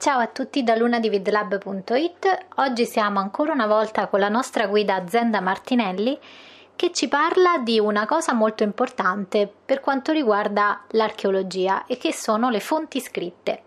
Ciao a tutti da lunadividlab.it. Oggi siamo ancora una volta con la nostra guida Zenda Martinelli che ci parla di una cosa molto importante per quanto riguarda l'archeologia e che sono le fonti scritte.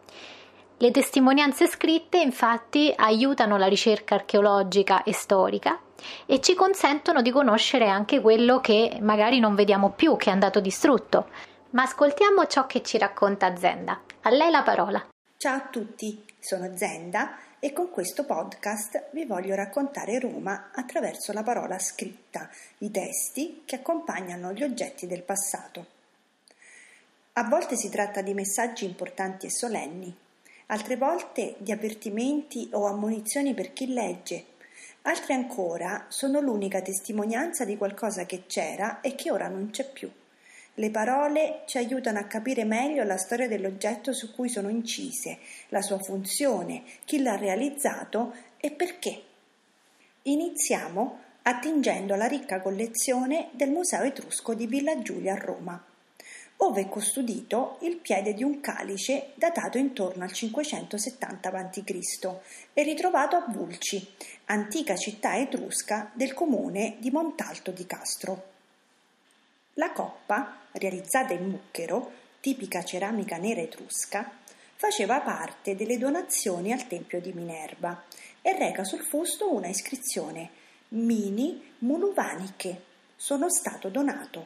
Le testimonianze scritte infatti aiutano la ricerca archeologica e storica e ci consentono di conoscere anche quello che magari non vediamo più, che è andato distrutto. Ma ascoltiamo ciò che ci racconta Zenda. A lei la parola. Ciao a tutti, sono Zenda e con questo podcast vi voglio raccontare Roma attraverso la parola scritta, i testi che accompagnano gli oggetti del passato. A volte si tratta di messaggi importanti e solenni, altre volte di avvertimenti o ammonizioni per chi legge, altre ancora sono l'unica testimonianza di qualcosa che c'era e che ora non c'è più. Le parole ci aiutano a capire meglio la storia dell'oggetto su cui sono incise, la sua funzione, chi l'ha realizzato e perché. Iniziamo attingendo alla ricca collezione del Museo Etrusco di Villa Giulia a Roma, ove è custodito il piede di un calice datato intorno al 570 a.C. e ritrovato a Vulci, antica città etrusca del comune di Montalto di Castro. La coppa, realizzata in mucchero, tipica ceramica nera etrusca, faceva parte delle donazioni al tempio di Minerva e reca sul fusto una iscrizione Mini Muluvaniche, sono stato donato.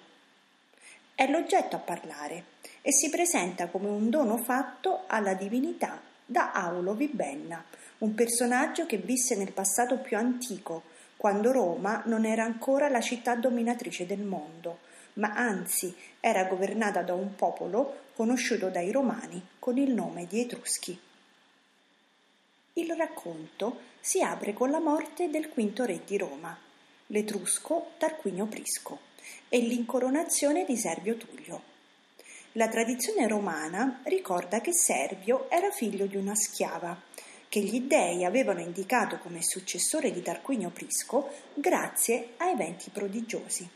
È l'oggetto a parlare e si presenta come un dono fatto alla divinità da Aulo Vibenna, un personaggio che visse nel passato più antico, quando Roma non era ancora la città dominatrice del mondo, ma anzi era governata da un popolo conosciuto dai Romani con il nome di Etruschi. Il racconto si apre con la morte del quinto re di Roma, l'Etrusco Tarquinio Prisco, e l'incoronazione di Servio Tullio. La tradizione romana ricorda che Servio era figlio di una schiava, che gli dei avevano indicato come successore di Tarquinio Prisco grazie a eventi prodigiosi.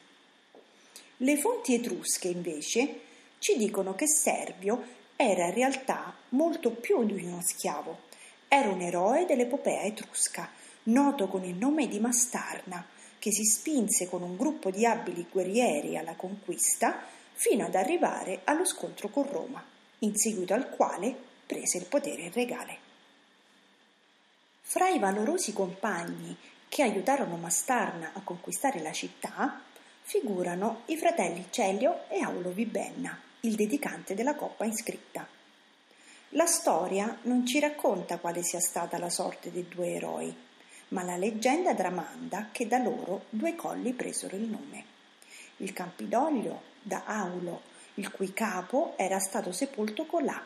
Le fonti etrusche, invece, ci dicono che Servio era in realtà molto più di uno schiavo. Era un eroe dell'epopea etrusca, noto con il nome di Mastarna, che si spinse con un gruppo di abili guerrieri alla conquista fino ad arrivare allo scontro con Roma, in seguito al quale prese il potere regale. Fra i valorosi compagni che aiutarono Mastarna a conquistare la città figurano i fratelli Celio e Aulo Vibenna, il dedicante della coppa iscritta. La storia non ci racconta quale sia stata la sorte dei due eroi, ma la leggenda tramanda che da loro due colli presero il nome. Il Campidoglio da Aulo, il cui capo era stato sepolto colà,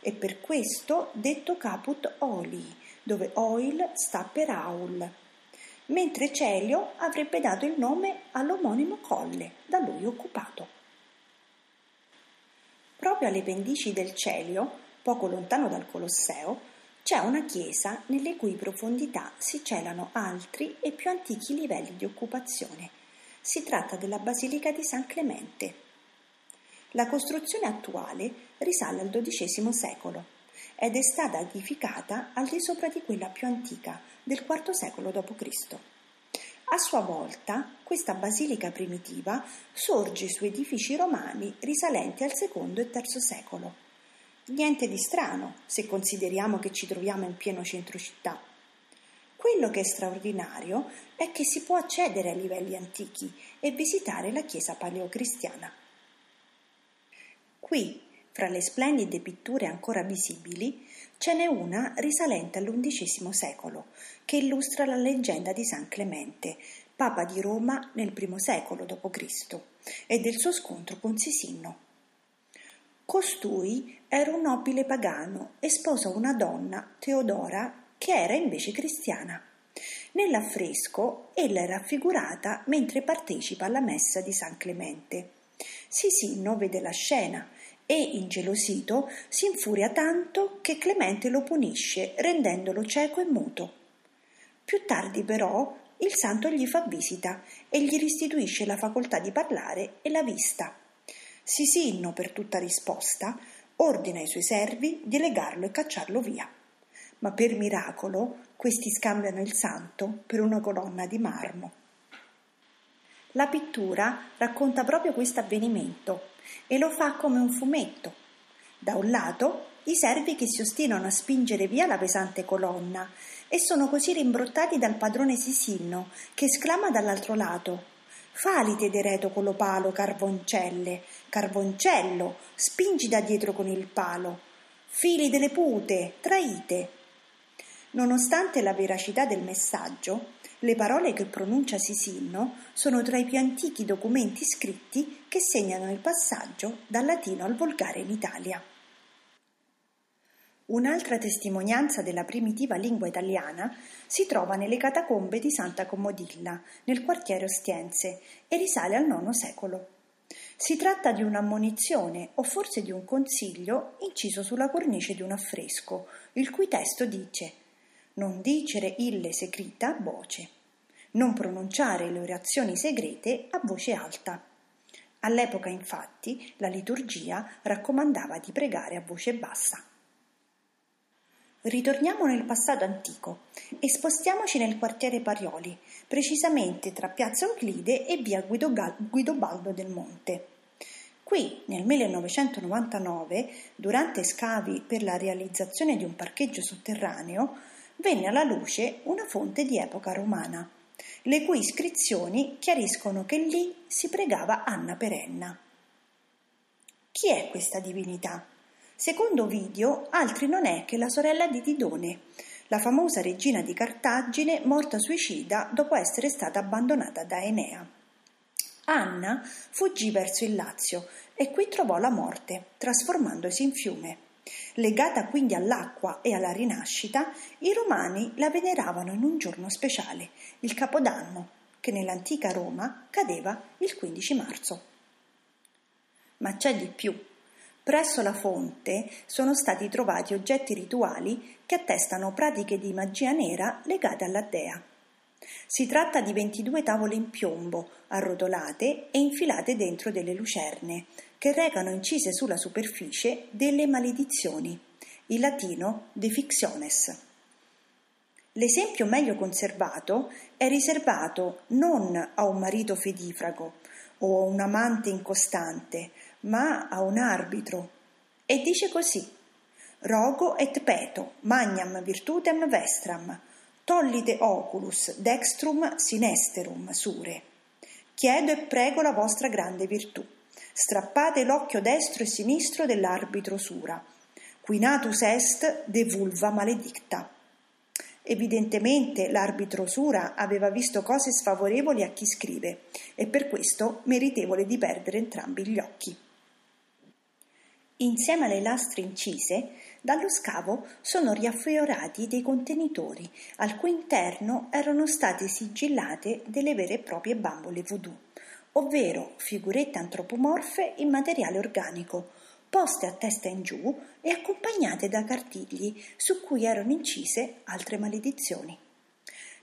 e per questo detto Caput Oli, dove Oil sta per Aul, mentre Celio avrebbe dato il nome all'omonimo colle da lui occupato. Proprio alle pendici del Celio, poco lontano dal Colosseo, c'è una chiesa nelle cui profondità si celano altri e più antichi livelli di occupazione. Si tratta della Basilica di San Clemente. La costruzione attuale risale al XII secolo ed è stata edificata al di sopra di quella più antica, del IV secolo d.C. A sua volta, questa basilica primitiva sorge su edifici romani risalenti al II e III secolo. Niente di strano se consideriamo che ci troviamo in pieno centro città. Quello che è straordinario è che si può accedere ai livelli antichi e visitare la chiesa paleocristiana. Qui fra le splendide pitture ancora visibili, ce n'è una risalente all'undicesimo secolo, che illustra la leggenda di San Clemente, Papa di Roma nel I secolo d.C., e del suo scontro con Sisinno. Costui era un nobile pagano e sposa una donna, Teodora, che era invece cristiana. Nell'affresco ella è raffigurata mentre partecipa alla messa di San Clemente. Sisinno vede la scena e, ingelosito, si infuria tanto che Clemente lo punisce rendendolo cieco e muto. Più tardi però il santo gli fa visita e gli restituisce la facoltà di parlare e la vista. Sisinno, per tutta risposta, ordina ai suoi servi di legarlo e cacciarlo via. ma per miracolo questi scambiano il santo per una colonna di marmo. La pittura racconta proprio questo avvenimento e lo fa come un fumetto. Da un lato i servi che si ostinano a spingere via la pesante colonna e sono così rimbrottati dal padrone Sisinno che esclama dall'altro lato Falite dereto con lo palo, carvoncelle, carvoncello, spingi da dietro con il palo, figli delle pute, traite. Nonostante la veracità del messaggio, le parole che pronuncia Sisinno sono tra i più antichi documenti scritti che segnano il passaggio dal latino al volgare in Italia. Un'altra testimonianza della primitiva lingua italiana si trova nelle catacombe di Santa Comodilla, nel quartiere Ostiense, e risale al IX secolo. Si tratta di un'ammonizione o forse di un consiglio inciso sulla cornice di un affresco, il cui testo dice non dicere ille segreta voce, non pronunciare le orazioni segrete a voce alta. All'epoca, infatti, la liturgia raccomandava di pregare a voce bassa. Ritorniamo nel passato antico e spostiamoci nel quartiere Parioli, precisamente tra Piazza Euclide e via Guidobaldo del Monte. Qui, nel 1999, durante scavi per la realizzazione di un parcheggio sotterraneo, venne alla luce una fonte di epoca romana, le cui iscrizioni chiariscono che lì si pregava Anna Perenna. Chi è questa divinità? Secondo Ovidio, altri non è che la sorella di Didone, la famosa regina di Cartagine morta suicida dopo essere stata abbandonata da Enea. Anna fuggì verso il Lazio e qui trovò la morte, trasformandosi in fiume. Legata quindi all'acqua e alla rinascita, i romani la veneravano in un giorno speciale, il Capodanno, che nell'antica Roma cadeva il 15 marzo. Ma c'è di più. Presso la fonte sono stati trovati oggetti rituali che attestano pratiche di magia nera legate alla dea. Si tratta di 22 tavole in piombo, arrotolate e infilate dentro delle lucerne, che recano incise sulla superficie delle maledizioni, in latino de fictiones. L'esempio meglio conservato è riservato non a un marito fedifrago o a un amante incostante, ma a un arbitro. E dice così: Rogo et peto, magnam virtutem vestram, tollite oculus dextrum sinesterum sure. Chiedo e prego la vostra grande virtù. Strappate l'occhio destro e sinistro dell'arbitro sura. Quinatus est de vulva maledicta. Evidentemente l'arbitro Sura aveva visto cose sfavorevoli a chi scrive e per questo meritevole di perdere entrambi gli occhi. Insieme alle lastre incise, dallo scavo sono riaffiorati dei contenitori, al cui interno erano state sigillate delle vere e proprie bambole voodoo, ovvero figurette antropomorfe in materiale organico, poste a testa in giù e accompagnate da cartigli su cui erano incise altre maledizioni.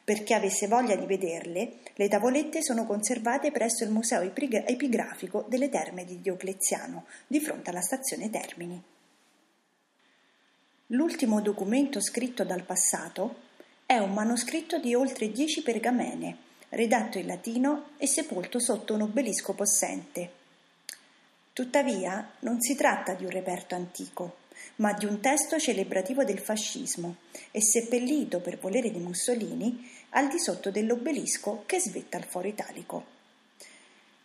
Per chi avesse voglia di vederle, le tavolette sono conservate presso il Museo Epigrafico delle Terme di Diocleziano, di fronte alla stazione Termini. L'ultimo documento scritto dal passato è un manoscritto di oltre dieci pergamene, redatto in latino e sepolto sotto un obelisco possente. Tuttavia, non si tratta di un reperto antico, ma di un testo celebrativo del fascismo e seppellito per volere di Mussolini al di sotto dell'obelisco che svetta il foro italico.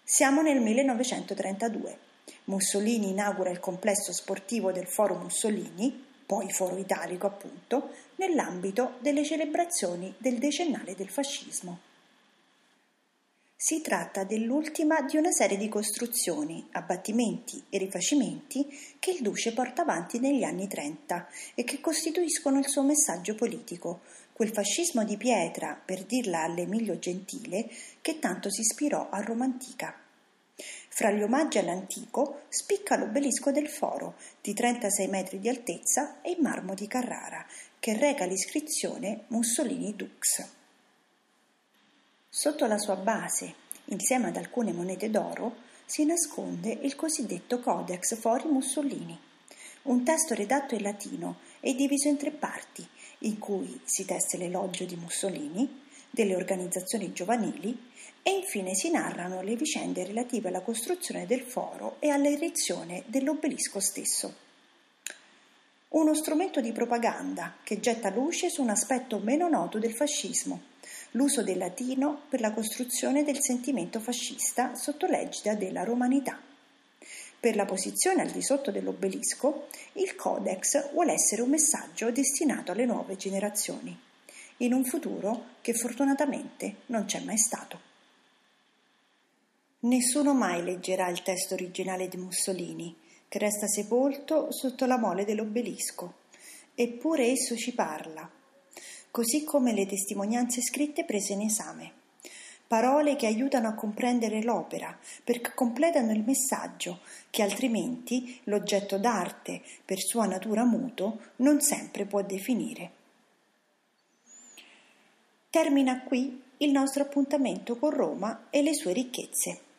Siamo nel 1932. Mussolini inaugura il complesso sportivo del Foro Mussolini, poi Foro Italico appunto, nell'ambito delle celebrazioni del decennale del fascismo. Si tratta dell'ultima di una serie di costruzioni, abbattimenti e rifacimenti che il Duce porta avanti negli anni Trenta e che costituiscono il suo messaggio politico, quel fascismo di pietra, per dirla all'Emilio Gentile, che tanto si ispirò a Roma antica. Fra gli omaggi all'antico spicca l'obelisco del foro, di 36 metri di altezza e in marmo di Carrara, che reca l'iscrizione Mussolini Dux. Sotto la sua base, insieme ad alcune monete d'oro, si nasconde il cosiddetto Codex Fori Mussolini, un testo redatto in latino e diviso in tre parti in cui si teste l'elogio di Mussolini, delle organizzazioni giovanili e infine si narrano le vicende relative alla costruzione del foro e all'erezione dell'obelisco stesso. Uno strumento di propaganda che getta luce su un aspetto meno noto del fascismo, l'uso del latino per la costruzione del sentimento fascista sotto l'egida della romanità. Per la posizione al di sotto dell'obelisco, il Codex vuole essere un messaggio destinato alle nuove generazioni, in un futuro che fortunatamente non c'è mai stato. Nessuno mai leggerà il testo originale di Mussolini, che resta sepolto sotto la mole dell'obelisco, eppure esso ci parla, così come le testimonianze scritte prese in esame. Parole che aiutano a comprendere l'opera, perché completano il messaggio, che altrimenti l'oggetto d'arte, per sua natura muto, non sempre può definire. Termina qui il nostro appuntamento con Roma e le sue ricchezze.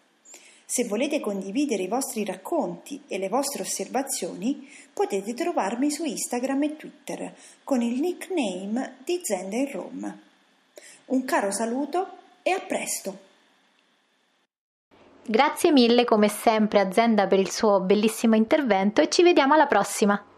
Se volete condividere i vostri racconti e le vostre osservazioni, potete trovarmi su Instagram e Twitter con il nickname di Zenda in Rome. Un caro saluto e a presto! Grazie mille come sempre a Zenda per il suo bellissimo intervento e ci vediamo alla prossima!